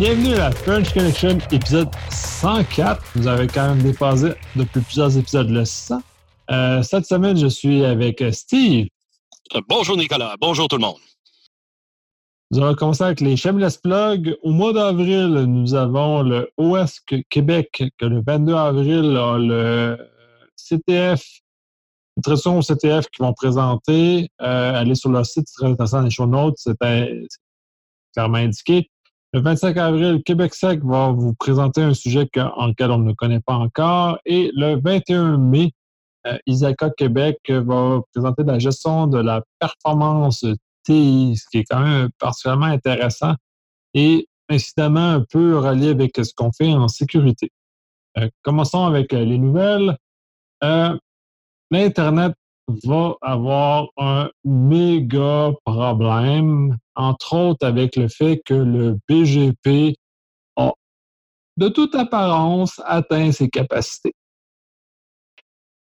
Bienvenue à French Connection, épisode 104. Vous avez quand même dépassé depuis plusieurs épisodes le 100. Euh, cette semaine, je suis avec Steve. Euh, bonjour Nicolas, bonjour tout le monde. Nous allons commencer avec les Shameless Plug. Au mois d'avril, nous avons le OS Québec, que le 22 avril, a le CTF, une au CTF qui vont présenter. Euh, allez sur leur site, c'est très intéressant, les show notes, c'est clairement indiqué. Le 25 avril, Québec Sec va vous présenter un sujet en lequel on ne connaît pas encore. Et le 21 mai, euh, Québec va présenter la gestion de la performance TI, ce qui est quand même particulièrement intéressant et incidemment un peu relié avec ce qu'on fait en sécurité. Euh, commençons avec euh, les nouvelles. L'Internet va avoir un méga problème, entre autres avec le fait que le BGP a, de toute apparence, atteint ses capacités.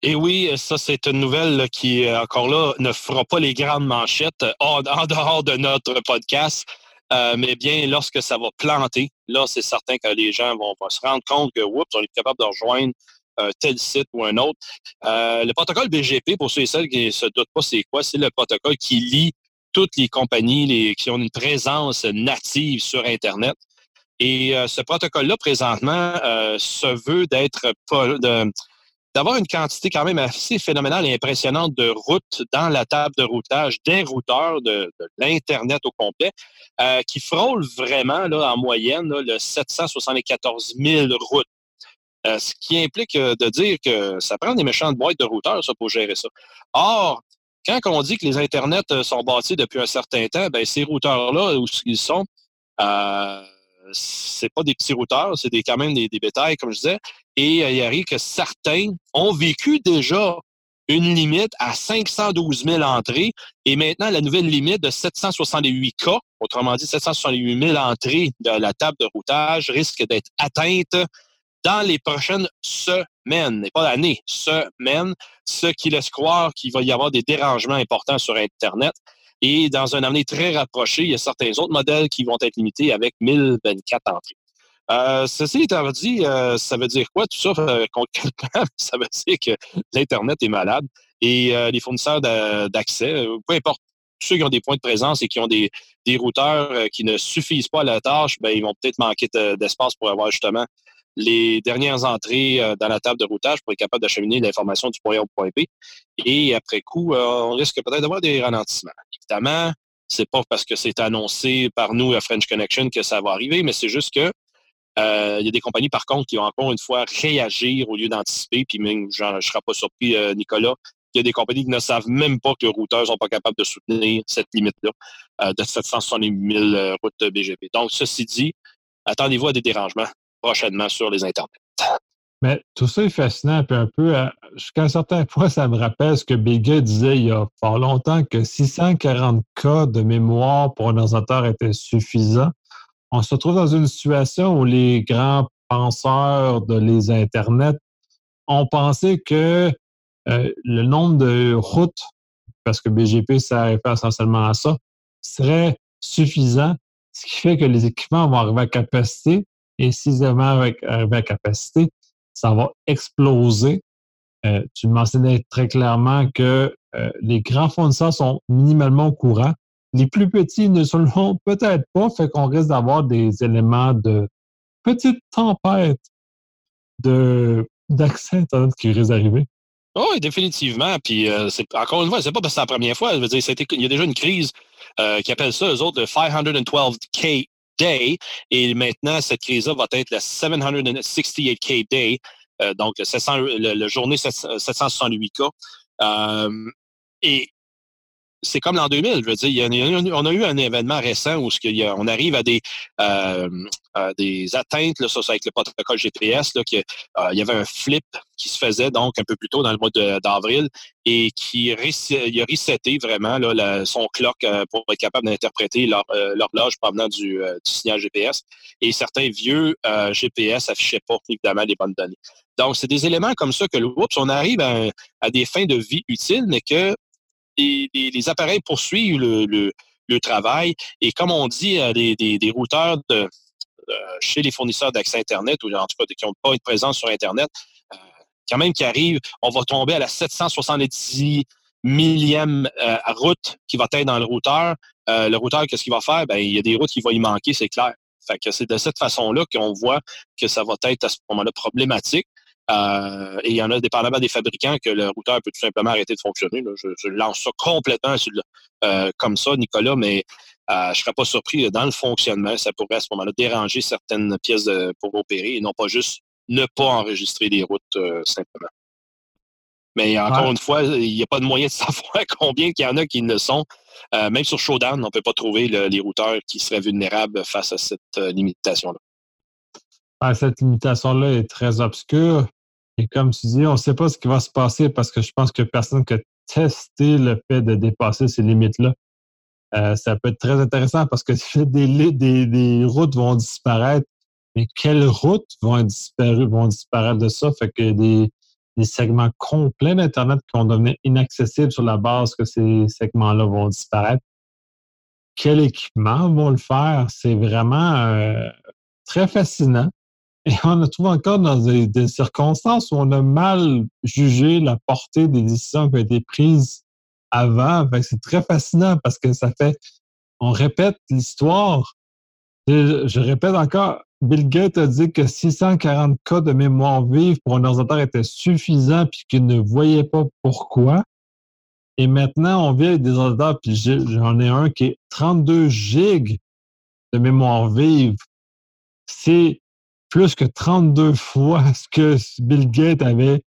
Et oui, ça, c'est une nouvelle qui, euh, encore là, ne fera pas les grandes manchettes euh, en, dehors de notre podcast. Euh, mais bien, lorsque ça va planter, là, c'est certain que les gens vont, se rendre compte que, oups, on est capable de rejoindre tel site ou un autre. Euh, le protocole BGP, pour ceux et celles qui ne se doutent pas c'est quoi, c'est le protocole qui lie toutes les compagnies les, qui ont une présence native sur Internet. Et euh, ce protocole-là, présentement, euh, se veut d'être d'avoir une quantité quand même assez phénoménale et impressionnante de routes dans la table de routage des routeurs de, l'Internet au complet, qui frôle vraiment là, en moyenne le 774 000 routes euh, ce qui implique euh, de dire que ça prend des méchantes boîtes de routeurs pour gérer ça. Or, quand on dit que les Internets euh, sont bâtis depuis un certain temps, ben, ces routeurs-là, où ils sont, c'est pas des petits routeurs, c'est des, quand même des, bétails, comme je disais. Et il arrive que certains ont vécu déjà une limite à 512 000 entrées et maintenant la nouvelle limite de 768 K, autrement dit 768 000 entrées de la table de routage, risque d'être atteinte dans les prochaines semaines, et pas années, semaines, ce qui laisse croire qu'il va y avoir des dérangements importants sur Internet. Et dans un avenir très rapproché, il y a certains autres modèles qui vont être limités avec 1024 entrées. Euh, ceci étant dit, euh, ça veut dire quoi tout ça? Euh, concrètement? ça veut dire que l'Internet est malade et euh, les fournisseurs d'accès, peu importe ceux qui ont des points de présence et qui ont des, des routeurs qui ne suffisent pas à la tâche, ben, ils vont peut-être manquer d'espace pour avoir justement les dernières entrées euh, dans la table de routage pour être capable d'acheminer l'information du point A au point B. Et après coup, euh, on risque peut-être d'avoir des ralentissements. Évidemment, c'est pas parce que c'est annoncé par nous à French Connection que ça va arriver, mais c'est juste que euh, il y a des compagnies, par contre, qui vont encore une fois réagir au lieu d'anticiper. Puis même, je ne serai pas surpris, Nicolas, il y a des compagnies qui ne savent même pas que les routeurs sont pas capables de soutenir cette limite-là de 770 000 routes BGP. Donc, ceci dit, attendez-vous à des dérangements prochainement sur les Internets. Mais tout ça est fascinant, puis un peu, jusqu'à un certain point, ça me rappelle ce que Béga disait il y a pas longtemps, que 640 cas de mémoire pour un ordinateur était suffisant. On se trouve dans une situation où les grands penseurs de les Internets ont pensé que euh, le nombre de routes, parce que BGP, ça réfère essentiellement à ça, serait suffisant, ce qui fait que les équipements vont arriver à capacité, et s'ils avec, arriver à capacité, ça va exploser. Euh, tu mentionnais très clairement que euh, les grands fournisseurs sont minimalement au courant. Les plus petits ne sont peut-être pas, fait qu'on risque d'avoir des éléments de petite tempête de, d'accès qui risque d'arriver. Oui, définitivement. Puis, euh, c'est, encore une fois, c'est pas parce que c'est la première fois. Je veux dire, il y a déjà une crise qui appelle ça, eux autres, le 512K day. Et maintenant, cette crise-là va être le 768K day, euh, donc le, le, journée 768K. Euh, et c'est comme l'an 2000, je veux dire. on a eu un événement récent où on arrive à des, euh, des atteintes, là, ça, avec le protocole GPS, là, qu'il euh, y avait un flip qui se faisait donc un peu plus tôt dans le mois d'avril et qui il a reseté vraiment là, son clock euh, pour être capable d'interpréter l'horloge provenant du, du, signal GPS. Et certains vieux GPS affichaient pas évidemment les bonnes données. Donc, c'est des éléments comme ça que, oups, on arrive à, à, des fins de vie utiles, mais que les, appareils poursuivent le, travail. Et comme on dit, euh, des, des, routeurs chez les fournisseurs d'accès Internet, ou en tout cas qui n'ont pas une présence sur Internet, quand même qui arrive, on va tomber à la 770 millième route qui va être dans le routeur. le routeur, qu'est-ce qu'il va faire? Ben, il y a des routes qui vont y manquer, c'est clair. Fait que c'est de cette façon-là qu'on voit que ça va être à ce moment-là problématique. Euh, et il y en a dépendamment des fabricants que le routeur peut tout simplement arrêter de fonctionner. Je, lance ça complètement euh, comme ça, Nicolas, mais euh, je ne serais pas surpris dans le fonctionnement. Ça pourrait à ce moment-là déranger certaines pièces pour opérer et non pas juste ne pas enregistrer des routes simplement. Mais encore une fois, il n'y a pas de moyen de savoir combien qu'il y en a qui ne sont. même sur Showdown, on ne peut pas trouver les routeurs qui seraient vulnérables face à cette limitation-là. Ah, cette limitation-là est très obscure. Et comme tu dis, on ne sait pas ce qui va se passer parce que je pense que personne qui a testé le fait de dépasser ces limites-là. Euh, ça peut être très intéressant parce que des, des, des routes vont disparaître, mais quelles routes vont, disparaître, vont disparaître de ça? Fait que des, des segments complets d'Internet qui vont devenir inaccessibles sur la base que ces segments-là vont disparaître. Quel équipement vont le faire? C'est vraiment euh, très fascinant. Et on se trouve encore dans des, circonstances où on a mal jugé la portée des décisions qui ont été prises avant. C'est très fascinant parce que ça fait, on répète l'histoire. Je, répète encore, Bill Gates a dit que 640 cas de mémoire vive pour un ordinateur était suffisant puis qu'il ne voyait pas pourquoi. Et maintenant, on vit avec des ordinateurs, puis j'en ai un qui est 32 gigs de mémoire vive. C'est plus que 32 fois ce que Bill Gates avait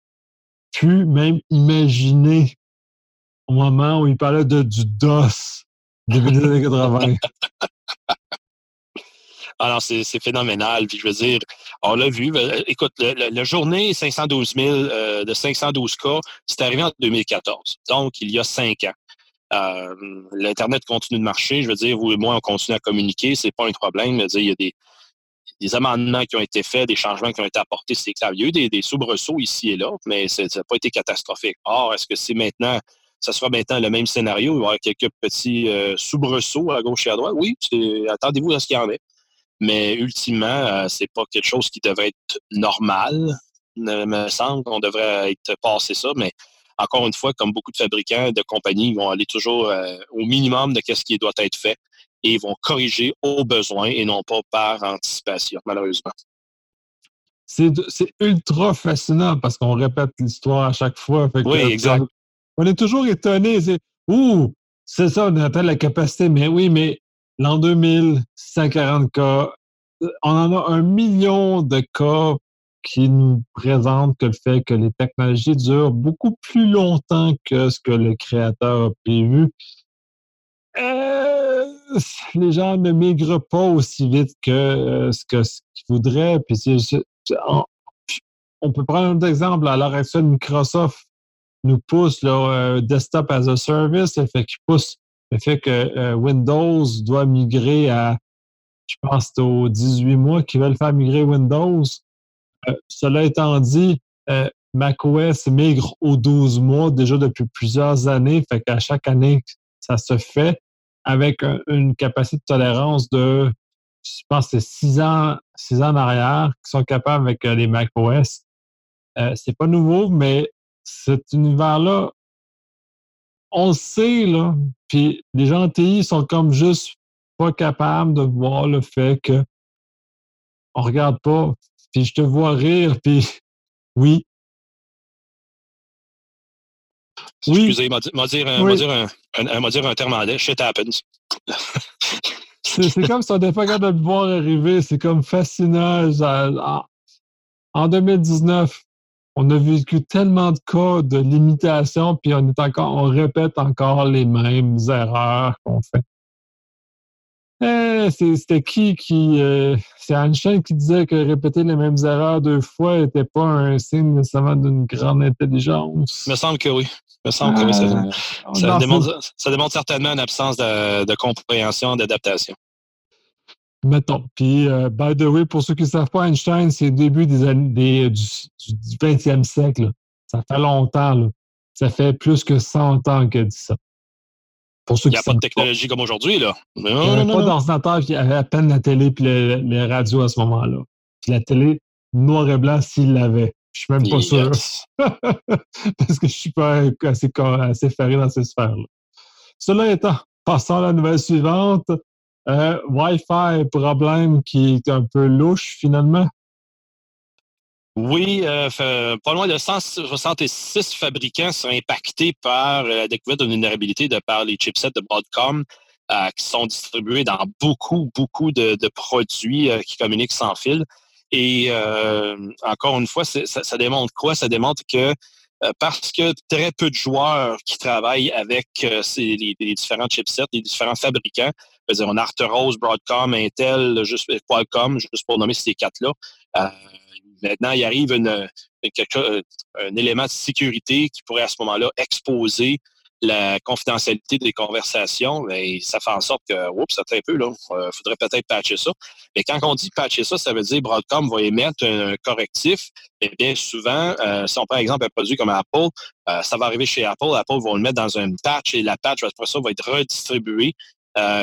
pu même imaginer au moment où il parlait de, du DOS début des années 80. Alors, c'est phénoménal. Puis, je veux dire, on l'a vu. Euh, écoute, la journée 512 000 euh, de 512 cas, c'est arrivé en 2014. Donc, il y a cinq ans. Euh, L'Internet continue de marcher. Je veux dire, vous et moi, on continue à communiquer. C'est pas un problème. Il y a des, des amendements qui ont été faits, des changements qui ont été apportés, c'est clair. Il y a eu des, soubresauts ici et là, mais ça n'a pas été catastrophique. Or, est-ce que c'est maintenant, ça sera maintenant le même scénario? Il va y avoir quelques petits euh, soubresauts à gauche et à droite? Oui, attendez-vous à ce qu'il y en ait. Mais ultimement, euh, c'est pas quelque chose qui devrait être normal, me semble. qu'on devrait être passé ça, mais encore une fois, comme beaucoup de fabricants, de compagnies, ils vont aller toujours euh, au minimum de ce qui doit être fait et ils vont corriger au besoin et non pas par anticipation, malheureusement. C'est ultra fascinant parce qu'on répète l'histoire à chaque fois. oui, exact. On est toujours étonné. C'est Ouh, c'est ça, on atteint la capacité. Mais oui, mais l'an 2000, 140 cas, on en a un million de cas qui nous présentent que le fait que les technologies durent beaucoup plus longtemps que ce que le créateur a prévu. Euh, les gens ne migrent pas aussi vite que euh, ce qu'ils voudraient. On, peut prendre un exemple. À l'heure actuelle, Microsoft nous pousse le euh, Desktop as a Service, le fait qu'il pousse le fait que Windows doit migrer à, je pense, c'est aux 18 mois qu'ils veulent faire migrer Windows. cela étant dit, macOS migre aux 12 mois déjà depuis plusieurs années. Fait qu'à chaque année, ça se fait avec une capacité de tolérance de, je pense, c'est six ans, six ans en arrière, qui sont capables avec euh, les macOS. Euh, c'est pas nouveau, mais cet univers-là, on le sait, là. Puis les gens en TI sont comme juste pas capables de voir le fait que on regarde pas, puis je te vois rire, puis oui, oui. Excusez, m'a dire, un, dire, un, dire un terme anglais, shit happens. c'est comme si on n'était pas capable de voir arriver. C'est comme fascinant. En 2019, on a vécu tellement de cas de limitation, puis on est encore, on répète encore les mêmes erreurs qu'on fait. Eh, c'était qui qui. Euh, c'est Einstein qui disait que répéter les mêmes erreurs deux fois n'était pas un signe nécessairement d'une grande intelligence. Il me semble que oui. me semble que oui. Ça, euh, démontre, certainement une absence de, compréhension, d'adaptation. Mettons. Puis, euh, by the way, pour ceux qui ne savent pas, Einstein, c'est le début des années, du, 20e siècle. Ça fait longtemps. Ça fait plus que 100 ans qu'il a dit ça. Il n'y a pas de technologie comme aujourd'hui, là. il n'y avait pas d'ordinateur, il y avait à peine la télé et les, radios à ce moment-là. Puis la télé, noir et blanc, s'il l'avait. Je suis même pas sûr. Parce que je suis pas assez, assez ferré dans ces sphères-là. Cela étant, passons à la nouvelle suivante. Euh, Wi-Fi, problème qui est un peu louche finalement. Oui, euh, pas loin de 166 fabricants sont impactés par euh, la découverte de vulnérabilité de par les chipsets de Broadcom qui sont distribués dans beaucoup, beaucoup de, produits qui communiquent sans fil. Et encore une fois, ça, ça, démontre quoi? Ça démontre que parce que très peu de joueurs qui travaillent avec ces, les, différents chipsets, les différents fabricants, on a Arteros, Broadcom, Intel, juste Qualcomm, juste pour nommer ces quatre-là. Euh, maintenant, il arrive une, un élément de sécurité qui pourrait à ce moment-là exposer la confidentialité des conversations, mais ça fait en sorte que, oups, ça un peu, là, il euh, faudrait peut-être patcher ça. Mais quand on dit patcher ça, ça veut dire Broadcom va émettre un, correctif. Et bien souvent, euh, si on prend exemple un produit comme Apple, euh, ça va arriver chez Apple, Apple va le mettre dans un patch et la patch, après ça, va être redistribuée,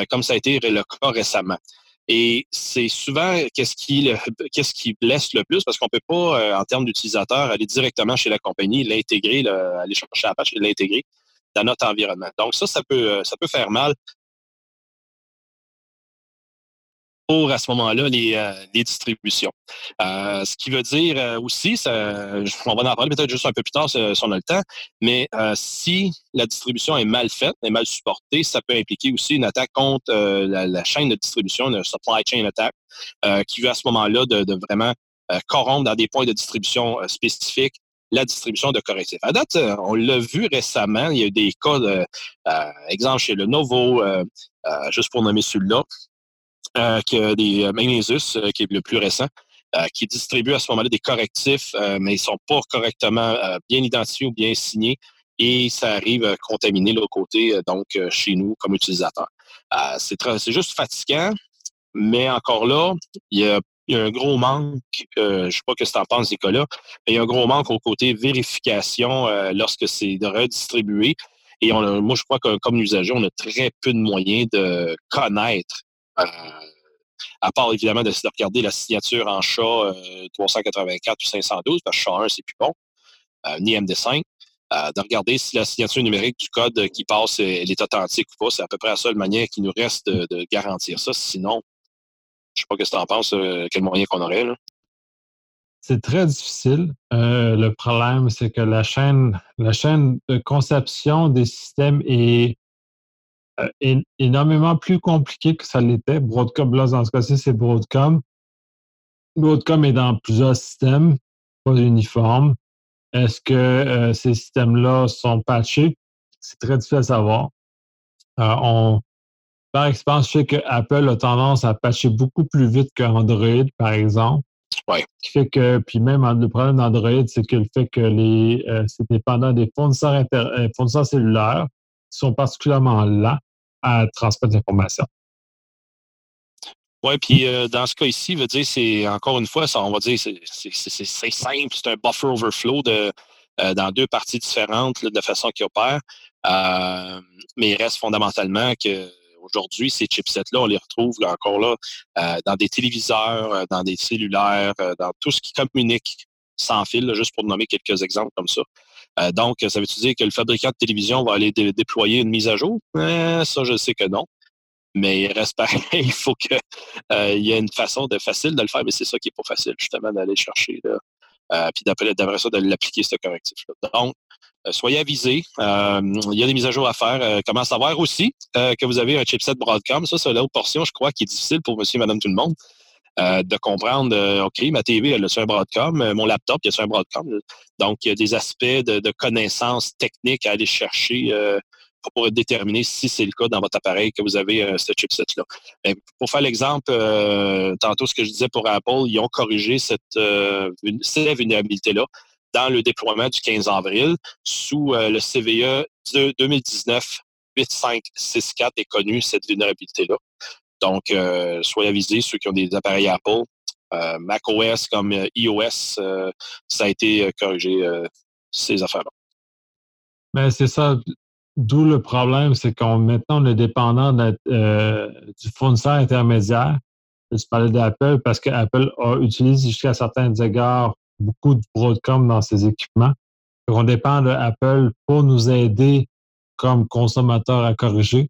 comme ça a été le cas récemment. Et c'est souvent qu'est-ce qui, qu'est-ce qui blesse le plus parce qu'on peut pas, en termes d'utilisateur, aller directement chez la compagnie, l'intégrer, aller chercher la patch et l'intégrer dans notre environnement. Donc ça, ça peut, euh, ça peut faire mal pour à ce moment-là les, euh, les distributions. Euh, ce qui veut dire aussi, ça, on va en parler peut-être juste un peu plus tard si, on a le temps, mais si la distribution est mal faite, est mal supportée, ça peut impliquer aussi une attaque contre la, chaîne de distribution, une supply chain attack, qui veut à ce moment-là de, de vraiment corrompre dans des points de distribution spécifiques la distribution de correctifs. À date, euh, on l'a vu récemment, il y a eu des cas, de, euh, exemple chez Lenovo, euh, juste pour nommer celui-là, qui a des Magnesus, qui est le plus récent, qui distribue à ce moment-là des correctifs, mais ils sont pas correctement bien identifiés ou bien signés et ça arrive à contaminer l'autre côté, donc chez nous comme utilisateurs. c'est juste fatigant, mais encore là, il y a y a un gros manque, euh, je ne sais pas que tu en penses, Nicolas, mais il y a un gros manque au côté vérification euh, lorsque c'est redistribué. Et on moi, je crois que comme usager, on a très peu de moyens de connaître, euh, à part évidemment de, regarder la signature en chat 384 ou 512, parce que chat 1, c'est plus bon, ni MD5. de regarder si la signature numérique du code qui passe elle est authentique ou pas. C'est à peu près la seule manière qui nous reste de garantir ça. Sinon, je sais pas ce que tu en penses, euh, quel moyen qu'on aurait. C'est très difficile. Euh, le problème, c'est que la chaîne, la chaîne de conception des systèmes est, euh, énormément plus compliquée que ça l'était. Broadcom, là, dans ce cas-ci, c'est Broadcom. Broadcom est dans plusieurs systèmes, pas uniformes. Est-ce que ces systèmes-là sont patchés? C'est très difficile à savoir. on, par expérience, je sais que Apple a tendance à patcher beaucoup plus vite qu'Android, par exemple. Oui. Qui fait que, puis même le problème d'Android, c'est que le fait que les, euh, c'est dépendant des fournisseurs, euh, fournisseurs cellulaires sont particulièrement lents à transmettre l'information. Oui, puis euh, dans ce cas ici, veut dire, c'est encore une fois, ça, on va dire, c'est simple, c'est un buffer overflow de, dans deux parties différentes de façon qui opère. mais il reste fondamentalement que Aujourd'hui, ces chipsets-là, on les retrouve encore là euh, dans des téléviseurs, euh, dans des cellulaires, euh, dans tout ce qui communique sans fil, juste pour nommer quelques exemples comme ça. Donc, ça veut dire que le fabricant de télévision va aller déployer une mise à jour? ça, je sais que non. Mais il reste pareil, il faut qu'il y ait une façon de facile de le faire, mais c'est ça qui est pas facile, justement, d'aller chercher. Là. puis d'après ça, de l'appliquer, ce correctif-là. Donc, euh, soyez avisés. Euh, il y a des mises à jour à faire. Euh, comment savoir aussi que vous avez un chipset Broadcom? Ça, c'est l'autre portion, je crois, qui est difficile pour monsieur et madame tout le monde. De comprendre, OK, ma TV, elle a un Broadcom, mon laptop, il a un Broadcom? Donc, il y a des aspects de, connaissances techniques à aller chercher pour déterminer si c'est le cas dans votre appareil que vous avez ce chipset-là. Pour faire l'exemple, tantôt ce que je disais pour Apple, ils ont corrigé cette, cette vulnérabilité-là dans le déploiement du 15 avril sous euh, le CVE 2019-8564 est connu cette vulnérabilité-là. Donc, euh, soyez avisés, ceux qui ont des appareils Apple, euh, macOS comme iOS, ça a été corrigé, ces affaires-là. Ben, c'est ça. d'où le problème, c'est qu'on maintenant on est dépendant euh, du fournisseur intermédiaire. Je parlais d'Apple parce qu'Apple utilise jusqu'à certains égards beaucoup de Broadcom dans ses équipements. on dépend d'Apple pour nous aider comme consommateurs à corriger.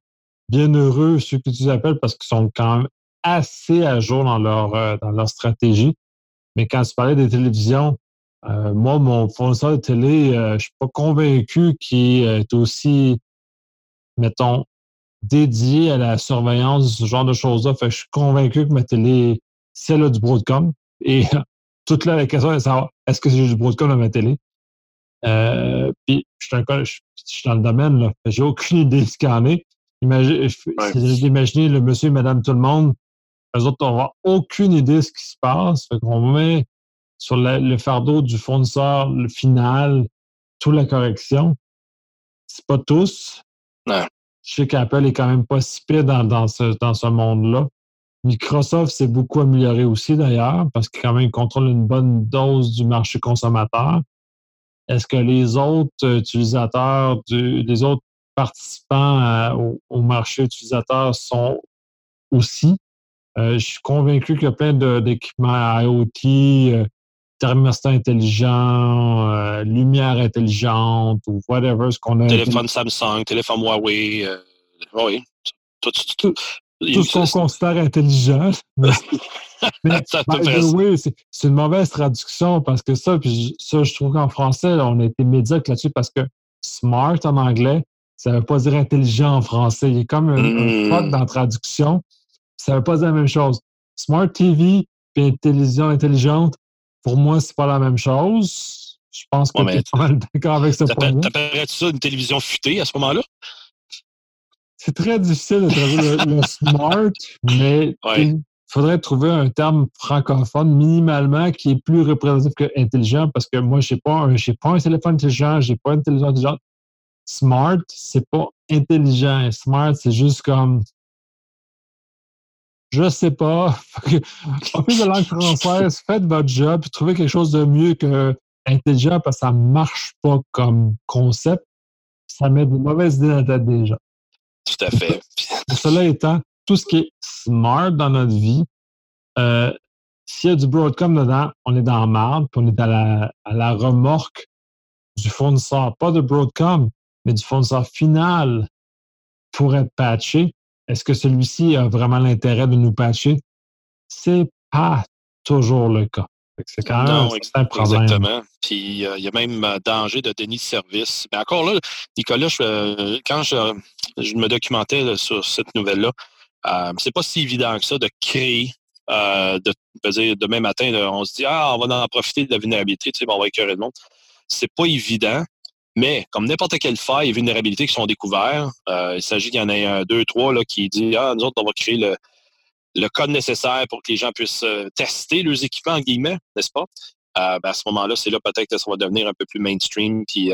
Bien heureux ceux qui utilisent Apple parce qu'ils sont quand même assez à jour dans leur, euh, dans leur stratégie. Mais quand tu parlais des télévisions, euh, moi, mon fournisseur de télé, euh, je suis pas convaincu qu'il est aussi, mettons, dédié à la surveillance ce genre de choses-là. Fait je suis convaincu que ma télé, c'est là du Broadcom. Et toute la question est de savoir est-ce que c'est du Broadcom dans ma télé? Euh, puis je suis, dans le domaine, là. J'ai aucune idée de ce qu'il en est. Imagine, Imaginez le monsieur et madame tout le monde. Les autres n'auront aucune idée de ce qui se passe. Fait qu'on met sur le fardeau du fournisseur le final toute la correction. C'est pas tous. Je sais qu'Apple est quand même pas si pire dans, ce, dans ce monde-là. Microsoft s'est beaucoup amélioré aussi d'ailleurs parce qu'il quand même contrôle une bonne dose du marché consommateur. Est-ce que les autres utilisateurs, du, les autres participants euh, au, marché utilisateur sont aussi? Euh, je suis convaincu qu'il y a plein d'équipements IoT, euh, thermostat intelligent, euh, lumière intelligente ou whatever ce qu'on a. Téléphone Samsung, téléphone Huawei, euh, oui. Tout, tout, tout, ce qu'on considère intelligent. Mais, oui, c'est une mauvaise traduction parce que ça, puis ça, je trouve qu'en français, on a été médiocre là-dessus parce que smart en anglais, ça ne veut pas dire intelligent en français. Il y a comme un, mmh. dans la traduction. Ça ne veut pas dire la même chose. Smart TV puis intelligent, intelligente, pour moi, c'est pas la même chose. Je pense que tu es pas mal d'accord avec ce point. T'appellerais-tu ça une télévision futée à ce moment-là? C'est très difficile de trouver le, smart, mais il faudrait trouver un terme francophone minimalement qui est plus représentatif que intelligent parce que moi, je n'ai pas, un, pas un téléphone intelligent, je n'ai pas une télévision intelligente. Smart, c'est pas intelligent. Smart, c'est juste comme je sais pas. en plus de langue française, faites votre job, puis trouvez quelque chose de mieux que intelligent parce que ça marche pas comme concept. Ça met de mauvaises idées dans la tête des gens. Tout à fait. Cela étant, tout ce qui est smart dans notre vie, euh, s'il y a du Broadcom dedans, on est dans la marde, puis on est à la, à la remorque du fournisseur, pas de Broadcom, mais du fournisseur final pour être patché. Est-ce que celui-ci a vraiment l'intérêt de nous patcher? C'est pas toujours le cas. C'est quand même un problème. Exactement. Puis euh, il y a même euh, danger de déni de service. Mais encore là, Nicolas, euh, quand je, me documentais sur cette nouvelle-là, c'est pas si évident que ça de créer, de, dire demain matin, on se dit Ah, on va en profiter de la vulnérabilité, tu sais, on va écœurer le monde. C'est pas évident. Mais comme n'importe quelle faille et vulnérabilité qui sont découvertes, euh, il s'agit qu'il y en ait un, deux, trois là, qui dit Ah, nous autres, on va créer le, code nécessaire pour que les gens puissent euh, tester leurs équipements, n'est-ce pas? Euh, ben, à ce moment-là, c'est là peut-être que ça va devenir un peu plus mainstream, puis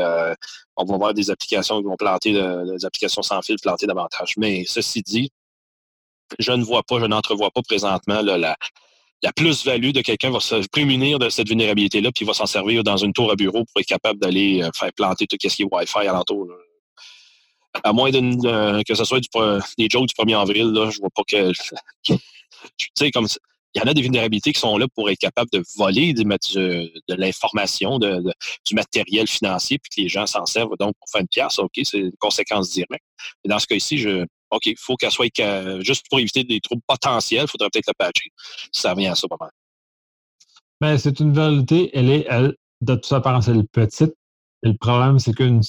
on va voir des applications qui vont planter, des applications sans fil planter davantage. Mais ceci dit, je ne vois pas, je n'entrevois pas présentement la, la plus-value de quelqu'un va se prémunir de cette vulnérabilité-là, puis il va s'en servir dans une tour à bureau pour être capable d'aller euh, faire planter tout ce qui est Wi-Fi alentour. À moins euh, que ce soit du, des jokes du 1er avril, là, je vois pas que. tu sais, comme il y en a des vulnérabilités qui sont là pour être capable de voler de, de, l'information, de, du matériel financier, puis que les gens s'en servent donc pour faire une pièce. OK, c'est une conséquence directe. Mais dans ce cas-ci, je, OK, il faut qu'elle soit juste pour éviter des troubles potentiels, il faudrait peut-être le patcher. Ça revient à ça pas mal. Mais c'est une vulnérabilité, elle est, elle, de toute apparence, elle est petite. Et le problème, c'est qu'une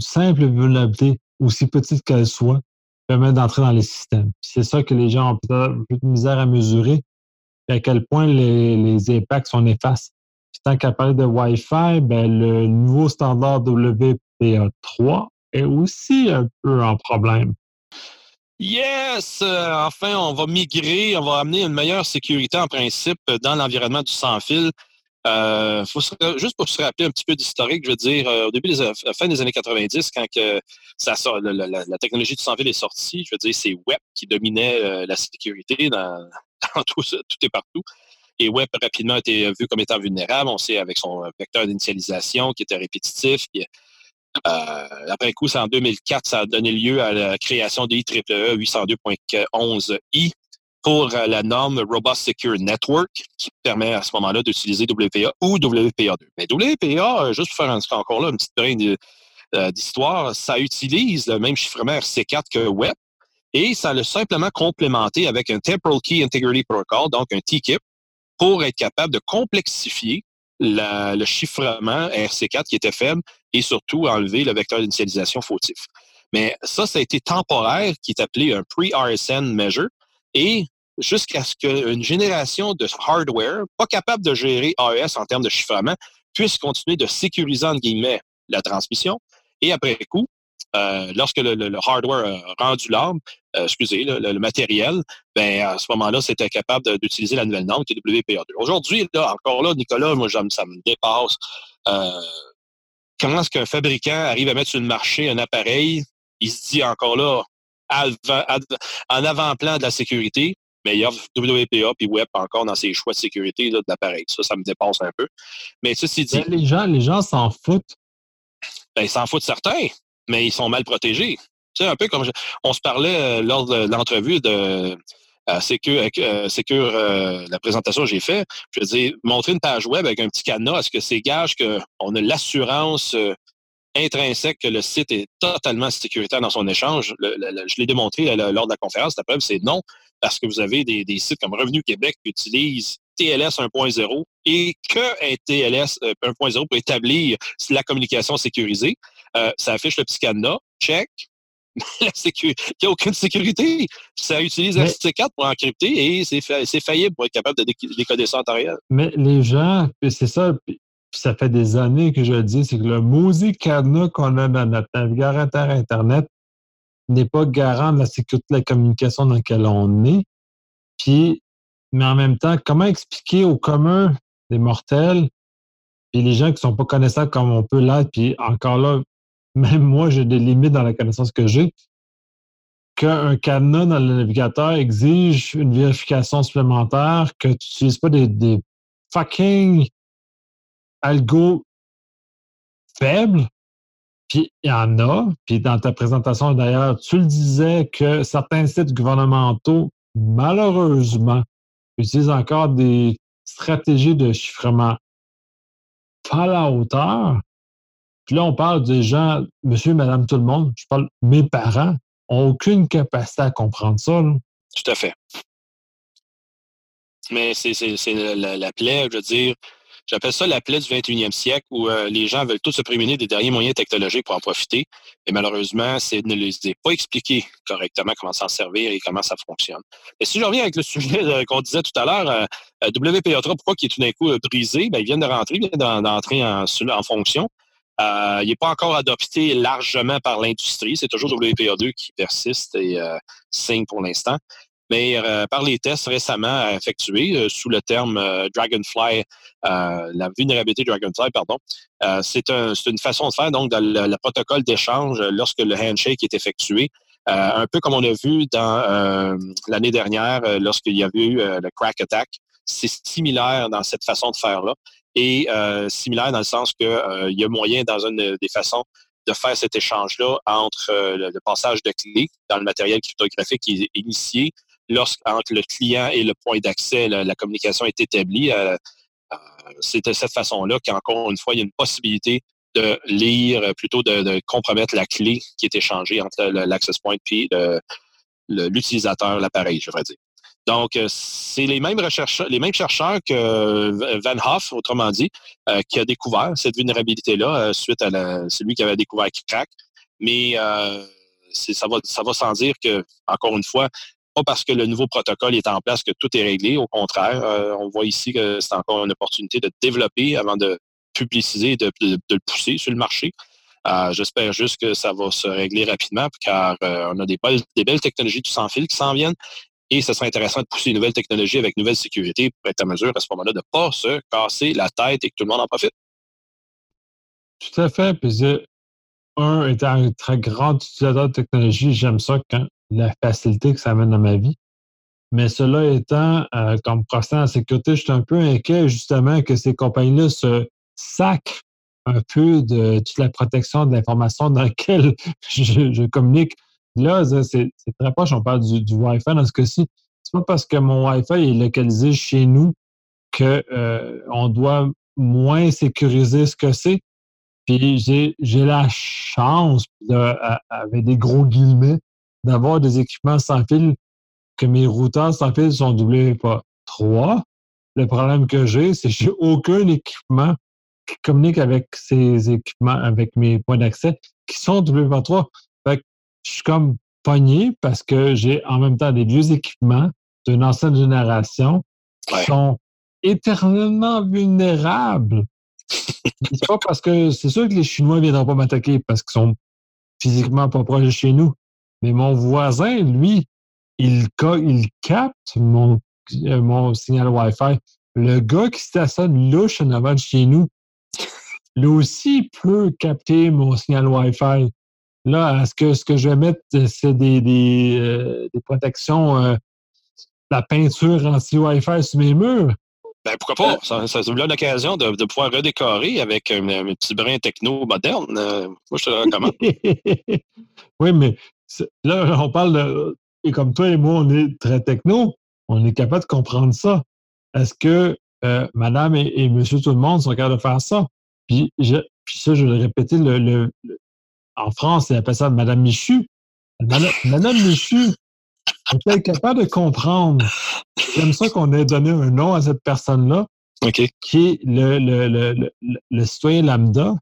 simple vulnérabilité, aussi petite qu'elle soit, permet d'entrer dans les systèmes. C'est ça que les gens ont peut-être peu de misère à mesurer, et à quel point les, impacts sont néfastes. tant qu'à parler de Wi-Fi, ben, le nouveau standard WPA3 est aussi un peu en problème. Yes! Euh, enfin, on va migrer, on va amener une meilleure sécurité en principe dans l'environnement du sans-fil. Euh, juste pour se rappeler un petit peu d'historique, je veux dire, euh, au début des fin des années 90, quand que ça sort, la, technologie du sans-fil est sortie, je veux dire, c'est Web qui dominait la sécurité dans, tout, tout, et partout. Et Web rapidement a été vu comme étant vulnérable. On sait avec son vecteur d'initialisation qui était répétitif. Après coup, c'est en 2004, ça a donné lieu à la création des IEEE 802.11i pour la norme Robust Secure Network, qui permet à ce moment-là d'utiliser WPA ou WPA2. Mais WPA, juste pour faire encore là une petite brin d'histoire, ça utilise le même chiffrement RC4 que Web, et ça l'a simplement complémenté avec un Temporal Key Integrity Protocol, donc un TKIP, pour être capable de complexifier le chiffrement RC4 qui était faible et surtout enlever le vecteur d'initialisation fautif. Mais ça, ça a été temporaire, qui est appelé un pre-RSN measure, et jusqu'à ce qu'une génération de hardware, pas capable de gérer AES en termes de chiffrement, puisse continuer de sécuriser, entre guillemets, la transmission. Et après coup, euh, lorsque le, hardware a rendu l'âme, euh, excusez, le, matériel, ben à ce moment-là, c'était capable d'utiliser la nouvelle norme qui est WPA2. Aujourd'hui, là, encore là, Nicolas, moi, ça me dépasse. Euh, comment est-ce qu'un fabricant arrive à mettre sur le marché un appareil, il se dit encore là, en avant-plan de la sécurité, mais il offre WPA puis Web encore dans ses choix de sécurité de l'appareil. Ça, ça me dépasse un peu. Mais ceci dit. Ben, les gens, les gens s'en foutent. Ben, ils s'en foutent certains mais ils sont mal protégés. C'est un peu comme on se parlait euh, lors de l'entrevue de euh, Secure, euh, la présentation que j'ai faite. Je veux dire, montrer une page web avec un petit cadenas, est-ce que c'est gage qu'on a l'assurance intrinsèque que le site est totalement sécuritaire dans son échange? je l'ai démontré lors de la conférence. La preuve, c'est non, parce que vous avez des, sites comme Revenu Québec qui utilisent TLS 1.0 et que un TLS 1.0 pour établir la communication sécurisée. Euh, ça affiche le petit cadenas, check. Il n'y a aucune sécurité. Ça utilise ST4 pour encrypter et c'est faillible pour être capable de décoder ça en temps Mais les gens, c'est ça, ça fait des années que je le dis, c'est que le maudit cadenas qu'on a dans notre navigateur Internet n'est pas garant de la sécurité de la communication dans laquelle on est. Puis, mais en même temps, comment expliquer au commun des mortels, et les gens qui ne sont pas connaissables comme on peut l'être, puis encore là, même moi, j'ai des limites dans la connaissance que j'ai, qu'un cadenas dans le navigateur exige une vérification supplémentaire, que tu n'utilises pas des, fucking algo faibles, puis il y en a, puis dans ta présentation d'ailleurs, tu le disais que certains sites gouvernementaux, malheureusement, utilisent encore des stratégies de chiffrement pas à la hauteur, puis là, on parle des gens, monsieur, madame, tout le monde. Je parle, mes parents n'ont aucune capacité à comprendre ça. Tout à fait. Mais c'est la, la, plaie, je veux dire, j'appelle ça la plaie du 21e siècle où euh, les gens veulent tous se prémunir des derniers moyens technologiques pour en profiter. Et malheureusement, c'est ne les pas expliquer correctement comment s'en servir et comment ça fonctionne. Et si je reviens avec le sujet euh, qu'on disait tout à l'heure, euh, WPA3, pourquoi qui est tout d'un coup brisé? Ben, ils viennent de rentrer, ils viennent d'entrer en, en fonction. Euh, il n'est pas encore adopté largement par l'industrie. C'est toujours WPA2 qui persiste et euh, signe pour l'instant. Mais euh, par les tests récemment effectués sous le terme Dragonfly, la vulnérabilité Dragonfly, pardon, c'est une façon de faire donc dans le, protocole d'échange lorsque le handshake est effectué. un peu comme on a vu dans l'année dernière lorsqu'il y a eu le crack attack. C'est similaire dans cette façon de faire-là et euh, similaire dans le sens qu'il euh, y a moyen dans une des façons de faire cet échange-là entre euh, le, passage de clés dans le matériel cryptographique qui est initié lorsqu'entre le client et le point d'accès, la, communication est établie. c'est de cette façon-là qu'encore une fois, il y a une possibilité de lire, plutôt de, compromettre la clé qui est échangée entre l'access point et l'utilisateur, l'appareil, je devrais dire. Donc, euh, c'est les mêmes chercheurs, les mêmes chercheurs que euh, Van Hoff, autrement dit, euh, qui a découvert cette vulnérabilité-là suite à celui qui avait découvert Crack. Mais ça va, ça va sans dire que, encore une fois, pas parce que le nouveau protocole est en place que tout est réglé. Au contraire, on voit ici que c'est encore une opportunité de développer avant de publiciser et de, le pousser sur le marché. J'espère juste que ça va se régler rapidement, car on a des belles, des belles technologies du sans fil qui s'en viennent et ce serait intéressant de pousser une nouvelle technologie avec nouvelle sécurité pour être à mesure à ce moment-là de ne pas se casser la tête et que tout le monde en profite. Tout à fait. Puis, un, étant un très grand utilisateur de technologie, j'aime ça quand la facilité que ça amène dans ma vie. Mais cela étant, euh, comme professionnel en sécurité, je suis un peu inquiet justement que ces compagnies-là se sacrent un peu de toute la protection de l'information dans laquelle je, communique. Là, c'est très proche, on parle du, Wi-Fi dans ce cas-ci. C'est pas parce que mon Wi-Fi est localisé chez nous que euh, on doit moins sécuriser ce que c'est. Puis j'ai la chance, avec des gros guillemets, d'avoir des équipements sans fil, que mes routeurs sans fil sont doublés pas 3. Le problème que j'ai, c'est que j'ai aucun équipement qui communique avec ces équipements, avec mes points d'accès, qui sont doublés par 3 je suis comme pogné parce que j'ai en même temps des vieux équipements d'une ancienne génération qui sont éternellement vulnérables. c'est pas parce que c'est sûr que les Chinois ne viendront pas m'attaquer parce qu'ils sont physiquement pas proches de chez nous. Mais mon voisin, lui, il, il capte mon, euh, mon signal Wi-Fi. Le gars qui stationne louche en avant de chez nous, lui aussi peut capter mon signal Wi-Fi. Là, est-ce que ce que je vais mettre, c'est des, des, euh, des protections, euh, la peinture anti-Wi-Fi sur mes murs? Ben, pourquoi pas? Ça, ça une l'occasion de, de, pouvoir redécorer avec un, petit brin techno moderne. moi, je te le recommande. oui, mais là, on parle de. Et comme toi et moi, on est très techno, on est capable de comprendre ça. Est-ce que euh, madame et, monsieur tout le monde sont capables de faire ça? Puis, je, puis ça, je vais le répéter, le, en France, ils appellent ça Madame Michu. Madame, Michu est capable de comprendre? J'aime ça qu'on ait donné un nom à cette personne-là, qui est le, le, le, citoyen lambda,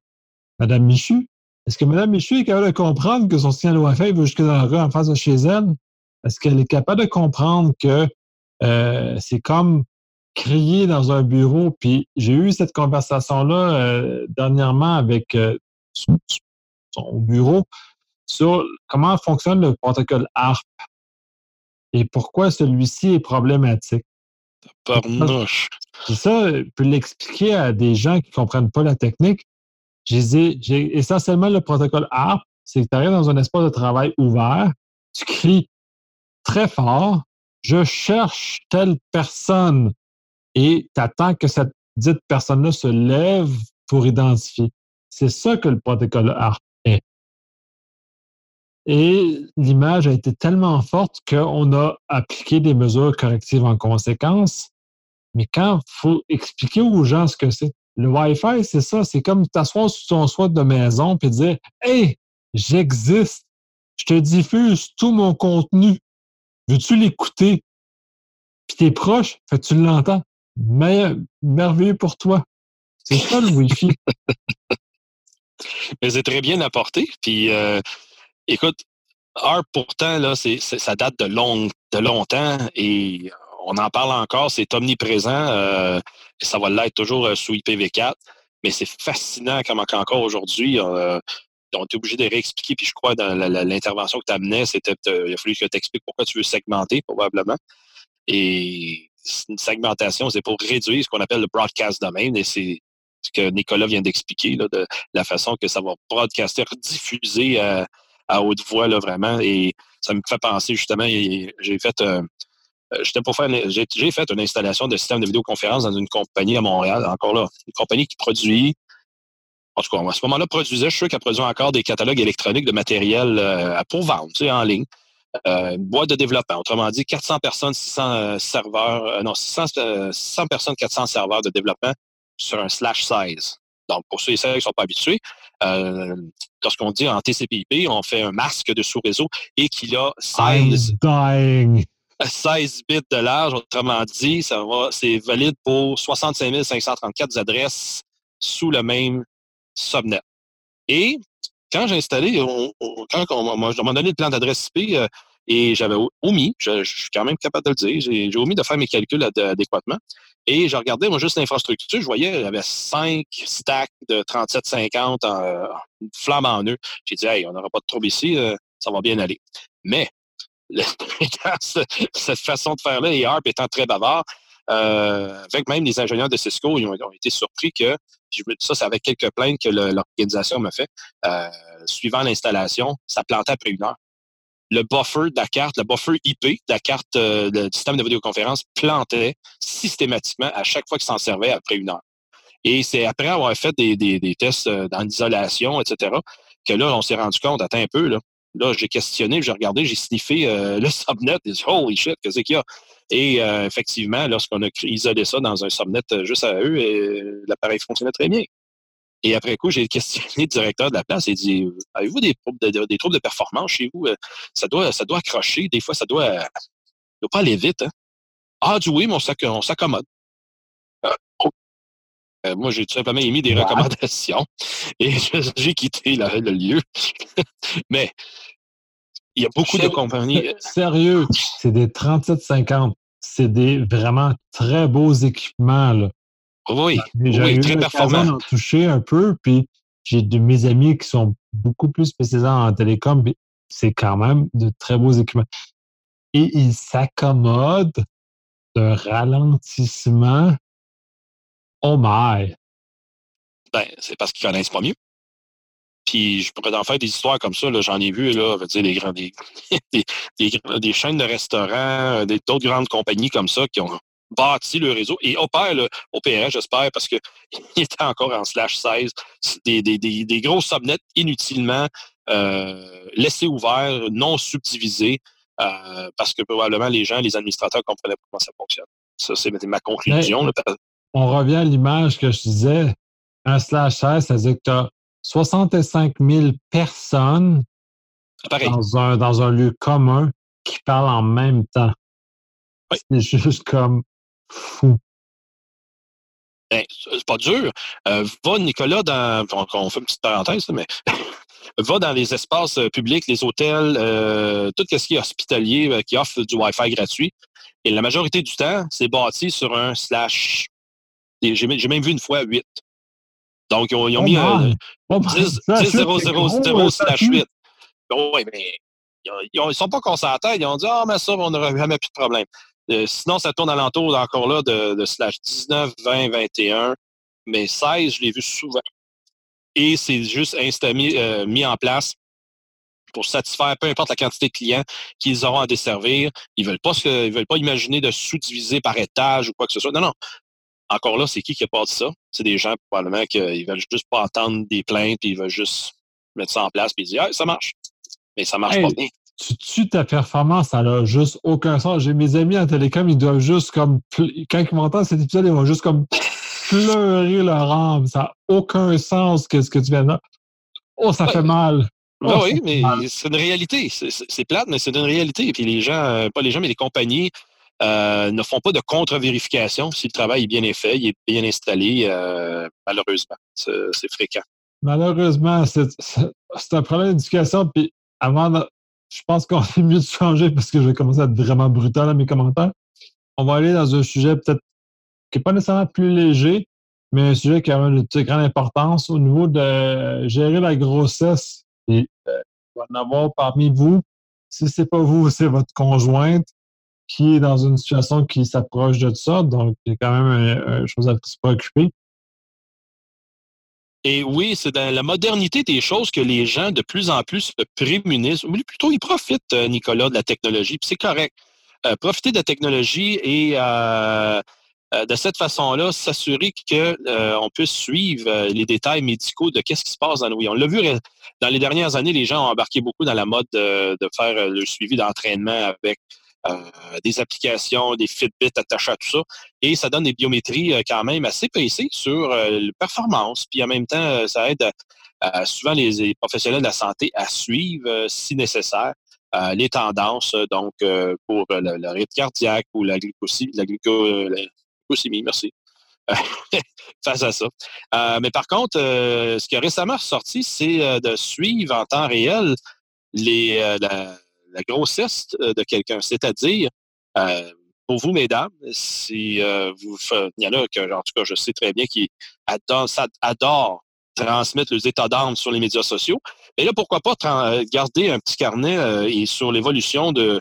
Madame Michu. Est-ce que Mme Michu est capable de comprendre que son signal Wi-Fi va jusque dans la rue en face de chez elle? Est-ce qu'elle est capable de comprendre que euh, c'est comme crier dans un bureau? Puis j'ai eu cette conversation-là euh, dernièrement avec euh, son, bureau sur comment fonctionne le protocole ARP et pourquoi celui-ci est problématique. C'est ça, je peux l'expliquer à des gens qui ne comprennent pas la technique. J'ai essentiellement le protocole ARP, c'est que tu arrives dans un espace de travail ouvert, tu cries très fort, je cherche telle personne et tu attends que cette dite personne-là se lève pour identifier. C'est ça que le protocole ARP. Et l'image a été tellement forte qu'on a appliqué des mesures correctives en conséquence. Mais quand il faut expliquer aux gens ce que c'est, le Wi-Fi, c'est ça. C'est comme t'asseoir sur ton soin de maison et dire Hey, j'existe. Je te diffuse tout mon contenu. Veux-tu l'écouter? Puis t'es proche, fait tu l'entends. merveilleux pour toi. C'est ça le Wi-Fi. Mais c'est très bien apporté. Puis euh, écoute, ARP, pourtant, là, ça date de, long, de longtemps et on en parle encore, c'est omniprésent. Euh, ça va l'être toujours euh, sous IPv4. Mais c'est fascinant comment encore aujourd'hui, euh, on est obligé de réexpliquer. Puis je crois dans l'intervention que tu amenais, c'était il a fallu que tu expliques pourquoi tu veux segmenter, probablement. Et une segmentation, c'est pour réduire ce qu'on appelle le broadcast domain. Et c'est ce que Nicolas vient d'expliquer, de la façon que ça va broadcaster, diffuser haute voix, là, vraiment. Et ça me fait penser justement, j'ai fait euh, j'étais pour faire, j'ai fait une installation de système de vidéoconférence dans une compagnie à Montréal, encore là, une compagnie qui produit, en tout cas, à ce moment-là, produisait, je suis sûr qu'elle produit encore des catalogues électroniques de matériel euh, pour vendre, tu sais, en ligne. Euh, boîte de développement. Autrement dit, 400 personnes, 600 serveurs, non, 600, 600, personnes, 400 serveurs de développement sur un slash size. Donc, pour ceux et celles qui ne sont pas habitués, lorsqu'on dit en TCP/IP, on fait un masque de sous-réseau et qu'il a 16... 16 bits de large. Autrement dit, ça va, c'est valide pour 65 534 adresses sous le même subnet. Et quand j'ai installé, quand on, m'a donné le plan d'adresse IP euh, et j'avais omis, je, suis quand même capable de le dire, j'ai omis de faire mes calculs adéquatement. Et je regardais, moi, juste l'infrastructure, je voyais, il y avait 5 stacks de 3750 en euh, flamme en eux. J'ai dit, hey, on n'aura pas de trouble ici, euh, ça va bien aller. Mais cette façon de faire-là, et ARP étant très bavard, euh, avec même les ingénieurs de Cisco, ils ont, été surpris que, dis ça, c'est avec quelques plaintes que l'organisation m'a fait, euh, suivant l'installation, ça plantait après une heure. Le buffer de la carte, le buffer IP de la carte euh, du système de vidéoconférence plantait systématiquement à chaque fois qu'il s'en servait après une heure. Et c'est après avoir fait des, tests dans l'isolation, etc., que là, on s'est rendu compte, attends un peu, là, là j'ai questionné, j'ai regardé, j'ai sniffé le subnet, et dit, holy shit, qu'est-ce qu'il y a? Et effectivement, lorsqu'on a isolé ça dans un subnet juste à eux, l'appareil fonctionnait très bien. Et après coup, j'ai questionné le directeur de la place et dit Avez-vous des, des, troubles de performance chez vous? Ça doit, ça doit accrocher, des fois, ça doit, doit pas aller vite. Hein? Ah, du oui, mais on s'accommode. Euh, oh. euh, moi, j'ai tout simplement émis des recommandations et j'ai quitté le lieu. mais il y a beaucoup de compagnies. Euh, sérieux, c'est des 3750. C'est des vraiment très beaux équipements. Là. Oui, oui très performant. d'en toucher un peu, puis j'ai de mes amis qui sont beaucoup plus spécialisés en télécom, c'est quand même de très beaux équipements. Et ils s'accommodent d'un ralentissement. Oh my! Ben, c'est parce qu'ils connaissent pas mieux. Puis je pourrais en faire des histoires comme ça. J'en ai vu, là, dire, des, grands, des, des, chaînes de restaurants, d'autres grandes compagnies comme ça qui ont bâti le réseau et opère le j'espère, parce qu'il était encore en slash 16. Des, des, des, gros subnets inutilement euh, laissés ouverts, non subdivisés, euh, parce que probablement les gens, les administrateurs comprenaient comment ça fonctionne. Ça, c'est ma conclusion. on revient à l'image que je disais. Un slash 16, ça veut dire que tu as 65 000 personnes dans un, dans un lieu commun qui parlent en même temps. C'est juste comme fou. Ben, c'est pas dur. Euh, va, Nicolas, dans. On, fait une petite parenthèse, mais va dans les espaces euh, publics, les hôtels, euh, tout ce qui est hospitalier qui offre du Wi-Fi gratuit. Et la majorité du temps, c'est bâti sur un slash. J'ai même vu une fois 8. Donc, ils ont, mis un 10, 0, 0, 0 slash 8. Oui, mais ils ne sont pas concentrés. Ils ont dit, ah, mais ça, on n'aura jamais plus de problème. Euh, sinon, ça tourne alentour encore là de, slash 19, 20, 21. Mais 16, je l'ai vu souvent. Et c'est juste euh, mis en place pour satisfaire peu importe la quantité de clients qu'ils auront à desservir. Ils veulent pas ils veulent pas imaginer de sous-diviser par étage ou quoi que ce soit. Non, non. Encore là, c'est qui qui a pas dit ça? C'est des gens probablement qui veulent juste pas entendre des plaintes, ils veulent juste mettre ça en place et dire ça marche. Mais ça marche pas bien tu tues ta performance, ça n'a juste aucun sens. J'ai mes amis en télécom, ils doivent juste comme. Quand ils m'entendent cet épisode, ils vont juste comme pleurer leur âme. Ça n'a aucun sens que ce que tu viens de dire. Oh, ça fait mal. Oh, oui, mais c'est une réalité. C'est plate, mais c'est une réalité. Puis les gens, euh, pas les gens, mais les compagnies euh, ne font pas de contre-vérification si le travail est bien fait, il est bien installé, euh, malheureusement. C'est fréquent. Malheureusement, c'est un problème d'éducation. Puis avant je pense qu'on est mieux de changer parce que je vais commencer à être vraiment brutal dans mes commentaires. On va aller dans un sujet peut-être qui n'est pas nécessairement plus léger, mais un sujet qui a une grande importance au niveau de gérer la grossesse. Et euh, il va en avoir parmi vous, si ce n'est pas vous, c'est votre conjointe qui est dans une situation qui s'approche de ça. Donc, il y a quand même une chose à se préoccuper. Et oui, c'est dans la modernité des choses que les gens de plus en plus se prémunissent, ou plutôt ils profitent, euh, Nicolas, de la technologie, puis c'est correct. Euh, profiter de la technologie et euh, de cette façon-là, s'assurer qu'on puisse suivre les détails médicaux de qu'est-ce qui se passe dans nos vies. On l'a vu dans les dernières années, les gens ont embarqué beaucoup dans la mode de, de faire le suivi d'entraînement avec des applications, des Fitbit attachés à tout ça. Et ça donne des biométries euh, quand même assez précises sur euh, la performance. Puis en même temps, ça aide souvent les, professionnels de la santé à suivre, si nécessaire, les tendances, donc pour le, rythme cardiaque ou la glucosie, la, glucosémie, merci. face à ça. mais par contre, ce qui a récemment ressorti, c'est de suivre en temps réel les, la, la grossesse euh, de quelqu'un. C'est-à-dire, euh, pour vous, mesdames, si euh, vous il y en a que, en tout cas, je sais très bien qui adorent, transmettre les états d'âme sur les médias sociaux. Et là, pourquoi pas garder un petit carnet et sur l'évolution de,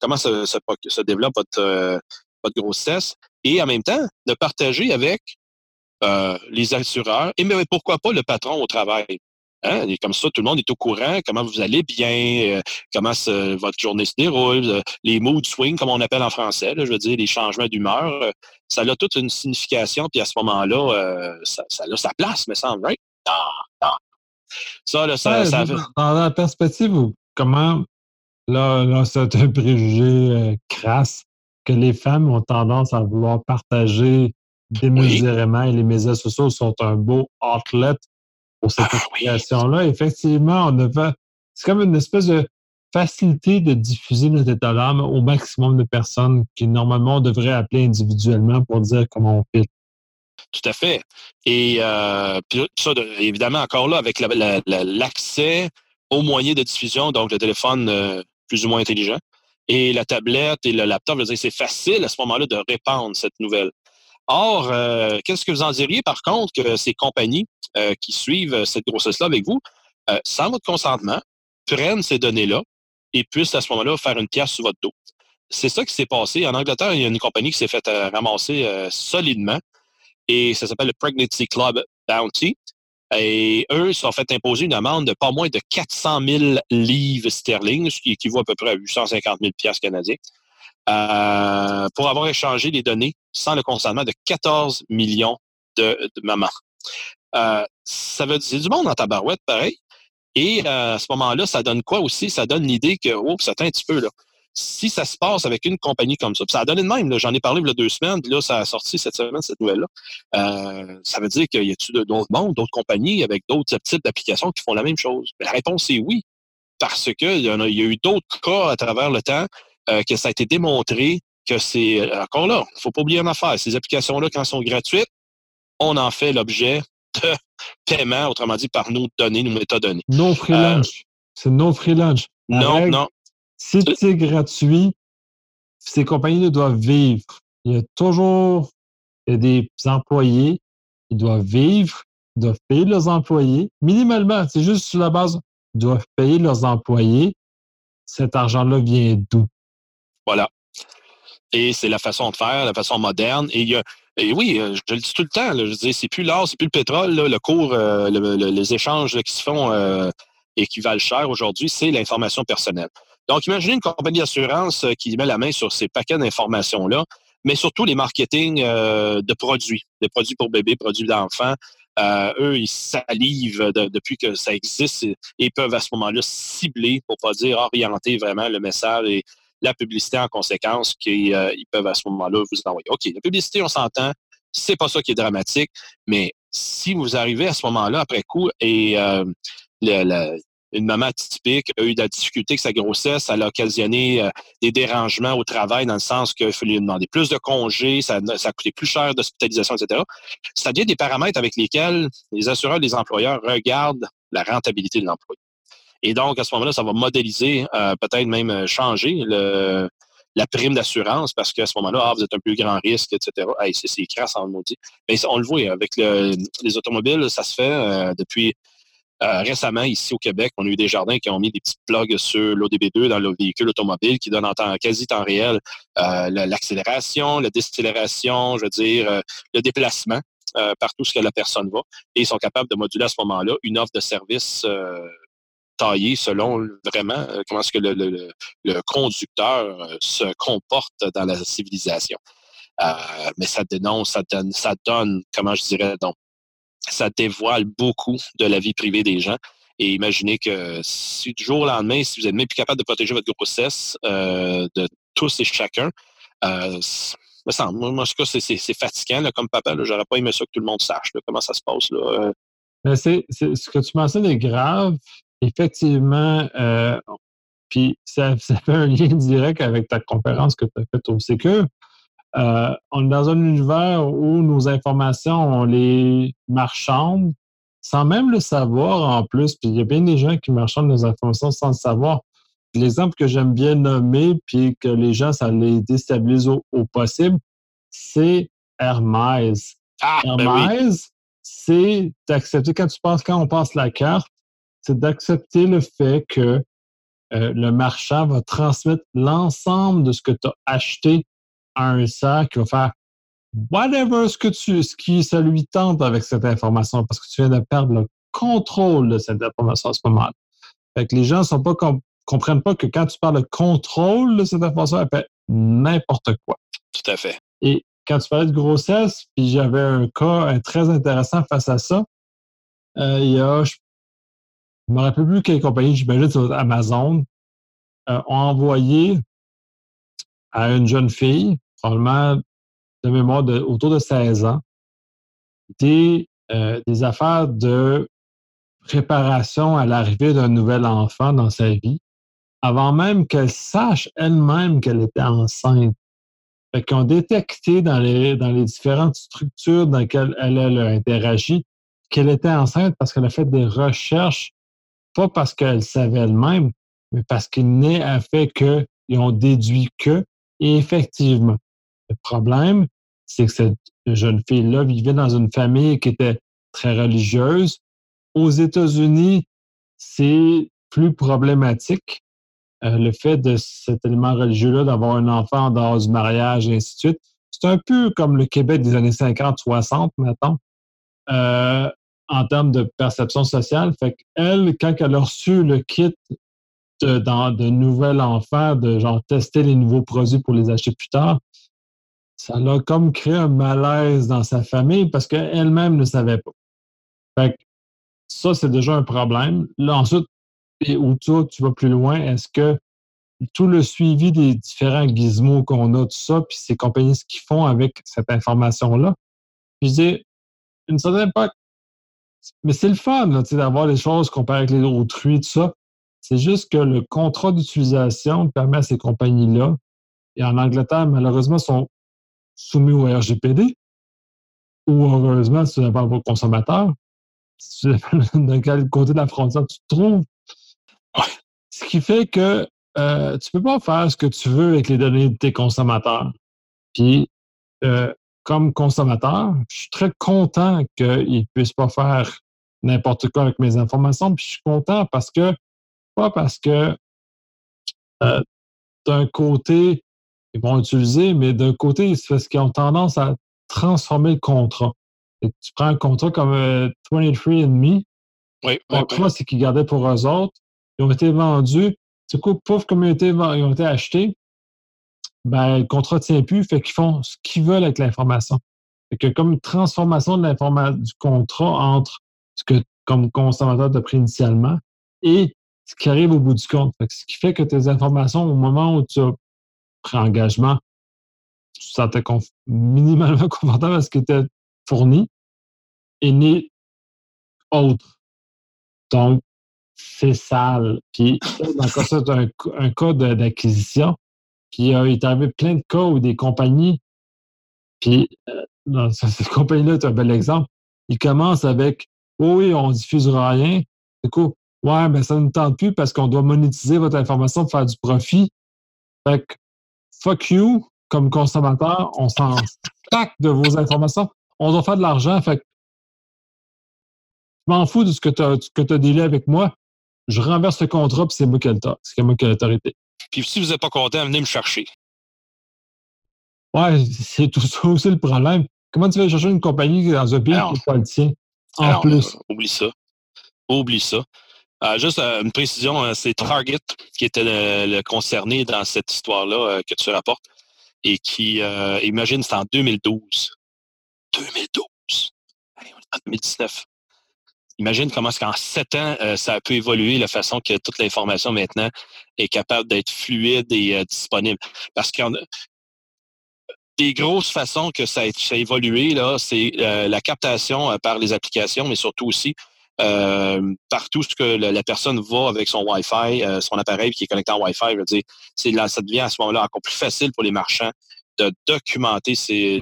comment se, se, développe votre, votre grossesse et en même temps de partager avec les assureurs et mais pourquoi pas le patron au travail? Hein? Et comme ça, tout le monde est au courant, comment vous allez bien, euh, comment votre journée se déroule, euh, les mood swings, comme on appelle en français, je veux dire, les changements d'humeur. Euh, ça a toute une signification, puis à ce moment-là, ça, a sa place, me semble, right? Ça, là, ça, Dans la perspective où comment, là, là c'est un préjugé crasse, que les femmes ont tendance à vouloir partager démesurément et les médias sociaux sont un beau outlet cette ah, là Effectivement, on a c'est comme une espèce de facilité de diffuser notre état d'âme au maximum de personnes qui normalement devraient appeler individuellement pour dire comment on fait. Tout à fait. Et euh, puis ça, évidemment, encore là, avec l'accès aux moyens de diffusion, donc le téléphone euh, plus ou moins intelligent, et la tablette et le laptop, c'est facile à ce moment-là de répandre cette nouvelle. Or, euh, qu'est-ce que vous en diriez, par contre, que ces compagnies euh, qui suivent cette grossesse-là avec vous, euh, sans votre consentement, prennent ces données-là et puissent à ce moment-là faire une pièce sur votre dos? C'est ça qui s'est passé. En Angleterre, il y a une compagnie qui s'est faite ramasser solidement et ça s'appelle le Pregnancy Club Bounty. Et eux, ils sont fait imposer une amende de pas moins de 400 000 livres sterling, ce qui équivaut à peu près à 850 000 piastres canadiens, euh, pour avoir échangé les données sans le consentement de 14 millions de, mamans. Euh, ça veut dire du monde dans ta barouette, pareil. Et euh, à ce moment-là, ça donne quoi aussi? Ça donne l'idée que, oh, ça un petit peu, là si ça se passe avec une compagnie comme ça, ça a donné de même, j'en ai parlé il y a deux semaines, puis là, ça a sorti cette semaine, cette nouvelle-là. Euh, ça veut dire qu'il y a d'autres mondes, d'autres compagnies avec d'autres types d'applications qui font la même chose? la réponse est oui, parce qu'il y, a, il y a eu d'autres cas à travers le temps euh, que ça a été démontré que c'est euh, encore là, il ne faut pas oublier une affaire. Ces applications-là, quand elles sont gratuites, on en fait l'objet de paiement, autrement dit, par nos données, nos métadonnées. Non free lunch. c'est non free lunch. Non, non. Si c'est gratuit, ces compagnies doivent vivre. Il y a toujours des employés, ils doivent vivre, ils doivent payer leurs employés. Minimalement, c'est juste sur la base, ils doivent payer leurs employés. Cet argent-là vient d'où? Voilà. Et c'est la façon de faire, la façon moderne. Et, et oui, euh, je le dis tout le temps, je dis, c'est plus l'or, c'est plus le pétrole, le cours, euh, les échanges qui se font euh, et qui valent cher aujourd'hui, c'est l'information personnelle. Donc, imaginez une compagnie d'assurance euh, qui met la main sur ces paquets d'informations-là, mais surtout les marketing euh, de produits, des produits pour bébés, produits d'enfants. Euh, eux, ils salivent depuis que ça existe et, peuvent à ce moment-là cibler, pour pas dire orienter vraiment le message et la publicité en conséquence qu'ils peuvent à ce moment-là vous envoyer. OK, la publicité, on s'entend, c'est pas ça qui est dramatique, mais si vous arrivez à ce moment-là après coup et le, une maman typique a eu de la difficulté avec sa grossesse, ça a occasionné euh, des dérangements au travail dans le sens qu'il fallait demander plus de congés, ça, ça a coûté plus cher d'hospitalisation, etc. C'est-à-dire des paramètres avec lesquels les assureurs, les employeurs regardent la rentabilité de l'employé. Et donc, à ce moment-là, ça va modéliser, euh, peut-être même euh, changer le, la prime d'assurance parce qu'à ce moment-là, ah, vous êtes un plus grand risque, etc. Hey, c'est crasse en maudit. Mais on le voit avec les automobiles, ça se fait depuis euh, récemment, ici au Québec, on a eu des jardins qui ont mis des petites plugs sur l'ODB2 dans le véhicule automobile qui donnent en temps, quasi temps réel euh, l'accélération, la décélération, je veux dire, euh, le déplacement partout ce que la personne va. Et ils sont capables de moduler à ce moment-là une offre de service selon vraiment comment est-ce que le, conducteur se comporte dans la civilisation. mais ça dénonce, ça donne, ça donne, comment je dirais, donc, ça dévoile beaucoup de la vie privée des gens. Et imaginez que si du jour au lendemain, si vous n'êtes même plus capable de protéger votre grossesse euh, de tous et chacun, euh, moi, en tout cas, c'est fatigant comme papa. J'aurais pas aimé ça que tout le monde sache comment ça se passe. Là. Euh. c'est, ce que tu mentionnes est grave. Effectivement, euh, puis ça, ça, fait un lien direct avec ta conférence que tu as faite au CQ. Euh, on est dans un univers où nos informations, on les marchande sans même le savoir en plus. Puis il y a bien des gens qui marchandent nos informations sans le savoir. L'exemple que j'aime bien nommer, puis que les gens, ça les déstabilise au, possible, c'est Hermès. Ah, ben Hermès, c'est d'accepter, quand tu passes, quand on passe la carte, c'est d'accepter le fait que euh, le marchand va transmettre l'ensemble de ce que tu as acheté un sac qui va faire whatever ce que tu, ce qui ça lui tente avec cette information parce que tu viens de perdre contrôle de cette information à ce moment-là. Fait que les gens sont pas comprennent pas que quand tu parles de contrôle de cette information, elle fait n'importe quoi. Tout à fait. Et quand tu parlais de grossesse, puis j'avais un cas très intéressant face à ça. Euh, il y a, je ne me rappelle plus quelle compagnie, j'imagine sur Amazon, euh, ont envoyé à une jeune fille, probablement de mémoire autour de 16 ans, des, euh, des affaires de préparation à l'arrivée d'un nouvel enfant dans sa vie, avant même qu'elle sache elle-même qu'elle était enceinte. Fait ont détecté dans les, dans les différentes structures dans lesquelles elle, a interagi qu'elle était enceinte parce qu'elle a fait des recherches, pas parce qu'elle savait elle-même, mais parce qu'il n'est à fait qu'ils ont déduit que, et effectivement. Le problème, c'est que cette jeune fille-là vivait dans une famille qui était très religieuse. Aux États-Unis, c'est plus problématique euh, le fait de cet élément religieux-là, d'avoir un enfant en dehors du mariage, et ainsi de suite. C'est un peu comme le Québec des années 50-60, mettons, euh, en termes de perception sociale. Fait qu'elle, quand elle a reçu le kit de, dans, de nouvel enfant, de genre tester les nouveaux produits pour les acheter plus tard, ça l'a comme créé un malaise dans sa famille parce qu'elle-même ne savait pas. Fait que ça, c'est déjà un problème. Là, ensuite, et où tu vas plus loin, est-ce que tout le suivi des différents gizmos qu'on a, tout ça, puis ces compagnies, ce qu'ils font avec cette information-là, je dis, une certaine époque, mais c'est le fun d'avoir les choses comparées avec les autrui, tout ça. C'est juste que le contrat d'utilisation permet à ces compagnies-là, et en Angleterre, malheureusement, sont soumis au RGPD, ou heureusement, si tu n'es pas un consommateur, si de quel côté de la frontière tu te trouves, ce qui fait que euh, tu peux pas faire ce que tu veux avec les données de tes consommateurs. Puis, euh, comme consommateur, je suis très content qu'ils ne puissent pas faire n'importe quoi avec mes informations. Puis, je suis content parce que, pas parce que euh, d'un côté, ils vont utiliser, mais d'un côté, c'est parce qu'ils ont tendance à transformer le contrat. tu prends un contrat comme 23andMe. Oui, le contrat, c'est qu'ils gardaient pour eux autres ils ont été vendus. Du coup, pauvre comme ils ont été, achetés, ben, le contrat ne tient plus, fait qu'ils font ce qu'ils veulent avec l'information. Fait que comme transformation de l'information du contrat entre ce que comme consommateur tu as pris initialement et ce qui arrive au bout du compte. ce qui fait que tes informations, au moment où tu as pris engagement, tu te sentais minimalement confortable à ce qui était fourni et n'est autre. Donc, c'est sale. Puis, dans cas, c'est un, un, cas d'acquisition. Puis, il est arrivé plein de cas où des compagnies, puis, euh, cette compagnie-là est un bel exemple. Ils commencent avec oh oui, on diffusera rien. Du coup, ouais, mais ça ne tente plus parce qu'on doit monétiser votre information pour faire du profit. Fait que, fuck you, comme consommateur, on s'en tac de vos informations. On doit faire de l'argent. Fait que, je m'en fous de ce que tu as, as délai avec moi je renverse le contrat, puis C'est moi qui ai l'autorité. Puis si vous n'êtes pas content, venez me chercher. Ouais, c'est tout ça aussi le problème. Comment tu vas chercher une compagnie dans un pays qui n'est pas le tien? En plus. oublie ça. Oublie ça. Euh, juste euh, une précision, euh, c'est Target qui était le, concerné dans cette histoire-là que tu rapportes et qui, imagine, c'est en 2012. 2012. en 2019. Imagine comment est-ce qu'en sept ans, euh, ça a pu évoluer la façon que toute l'information maintenant est capable d'être fluide et euh, disponible. Parce qu'il y a des grosses façons que ça a, évolué, là, c'est euh, la captation par les applications, mais surtout aussi partout ce que la, personne va avec son Wi-Fi, son appareil qui est connecté en Wi-Fi, dire, là, ça devient à ce moment-là encore plus facile pour les marchands de documenter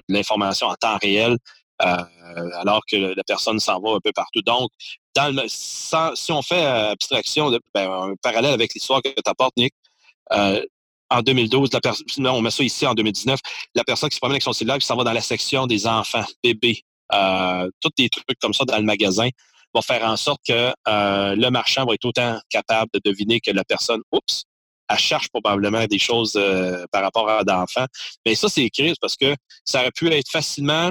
l'information en temps réel euh, alors que la personne s'en va un peu partout. Donc, dans si on fait euh, abstraction, de, ben, un parallèle avec l'histoire que tu apportes, Nick, euh, en 2012, la non, on met ça ici en 2019, la personne qui se promène avec son cellulaire qui s'en va dans la section des enfants, bébés, euh, tous des trucs comme ça dans le magasin vont faire en sorte que le marchand va être autant capable de deviner que la personne, oups, elle cherche probablement des choses par rapport à d'enfants. Mais ça, c'est écrit parce que ça aurait pu être facilement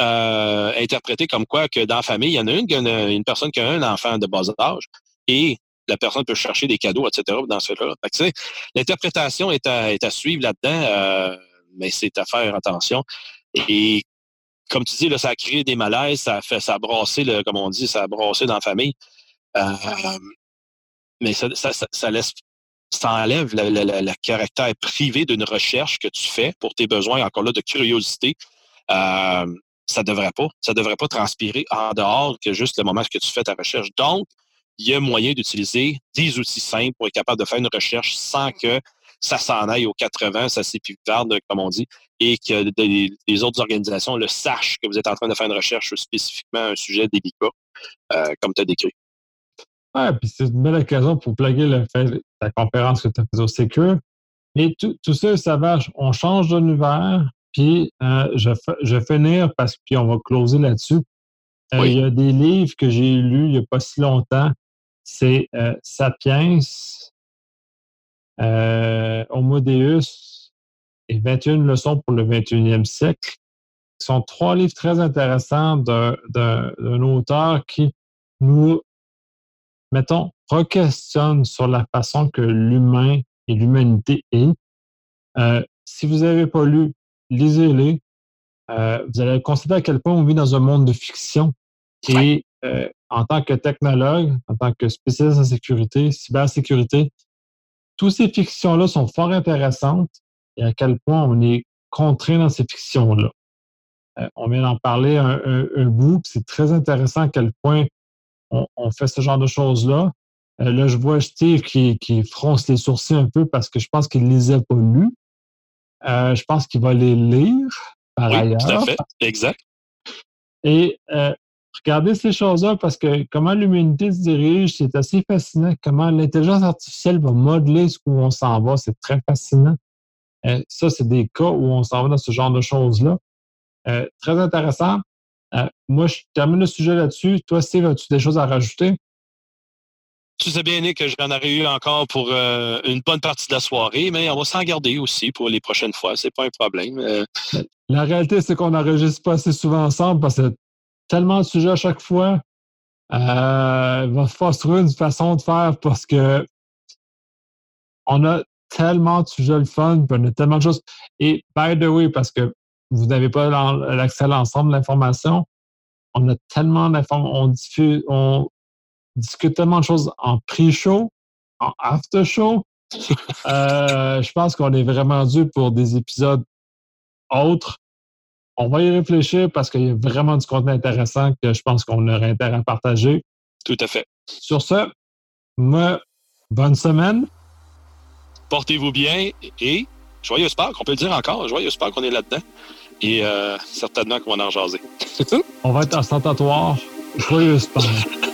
euh, interprété comme quoi que dans la famille, il y en a une, une personne qui a un enfant de bas âge et la personne peut chercher des cadeaux, etc. dans ce cas-là. L'interprétation est à, est à suivre là-dedans, euh, mais c'est à faire attention. Et comme tu dis, là, ça a créé des malaises, ça fait, ça a brassé, comme on dit, ça a brassé dans la famille. Euh, mais ça, ça, ça, laisse ça enlève le, caractère privé d'une recherche que tu fais pour tes besoins, encore là, de curiosité. Euh, ça devrait pas. Ça devrait pas transpirer en dehors que juste le moment que tu fais ta recherche. Donc, il y a moyen d'utiliser des outils simples pour être capable de faire une recherche sans que ça s'en aille aux 80, ça s'épuvarde, comme on dit, et que les autres organisations le sachent que vous êtes en train de faire une recherche spécifiquement un sujet délicat, euh, comme tu as décrit. Ouais, puis c'est une belle occasion pour plugger le fait, la conférence que tu as faite au Secure. Mais tout, tout ça, ça va, on change d'univers, puis euh, je, je vais finir parce que on va closer là-dessus. Euh, il y a des livres que j'ai lus il n'y a pas si longtemps. C'est euh, Sapiens, Homo Deus et 21 leçons pour le 21e siècle. Ce sont trois livres très intéressants d'un auteur qui nous mettons, re-questionne sur la façon que l'humain et l'humanité est. Si vous n'avez pas lu, lisez-les. Euh, vous allez constater à quel point on vit dans un monde de fiction. Et euh, en tant que technologue, en tant que spécialiste en sécurité, cybersécurité, toutes ces fictions-là sont fort intéressantes et à quel point on est contraint dans ces fictions-là. on vient d'en parler un, un bout, c'est très intéressant à quel point on, fait ce genre de choses-là. Euh, là, je vois Steve qui, fronce les sourcils un peu parce que je pense qu'il ne les a pas lus. Euh, je pense qu'il va les lire par ailleurs. Tout à fait, exact. Et euh, regardez ces choses-là parce que comment l'humanité se dirige, c'est assez fascinant. Comment l'intelligence artificielle va modeler ce où on s'en va, c'est très fascinant. ça, c'est des cas où on s'en va dans ce genre de choses-là. très intéressant. Euh, moi, je termine le sujet là-dessus. Toi, Steve, as-tu des choses à rajouter? Tu sais bien, Nick, que j'en aurais eu encore pour euh, une bonne partie de la soirée, mais on va s'en garder aussi pour les prochaines fois. C'est pas un problème. Euh. La réalité, c'est qu'on n'enregistre pas assez souvent ensemble parce que tellement de sujets à chaque fois. il va falloir trouver une façon de faire parce que on a tellement de sujets le fun, on a tellement de choses. Et by the way, parce que vous n'avez pas l'accès à l'ensemble de l'information. On a tellement d'informations, on, on discute tellement de choses en pre-show, en after-show. Euh, je pense qu'on est vraiment dû pour des épisodes autres. On va y réfléchir parce qu'il y a vraiment du contenu intéressant que je pense qu'on aurait intérêt à partager. Tout à fait. Sur ce, bonne semaine. Portez-vous bien et joyeux Pâques, on peut le dire encore, joyeux Pâques qu'on est là-dedans. Et euh, certainement qu'on va en jaser. on va être en ostentatoire. Joyeux Pâques.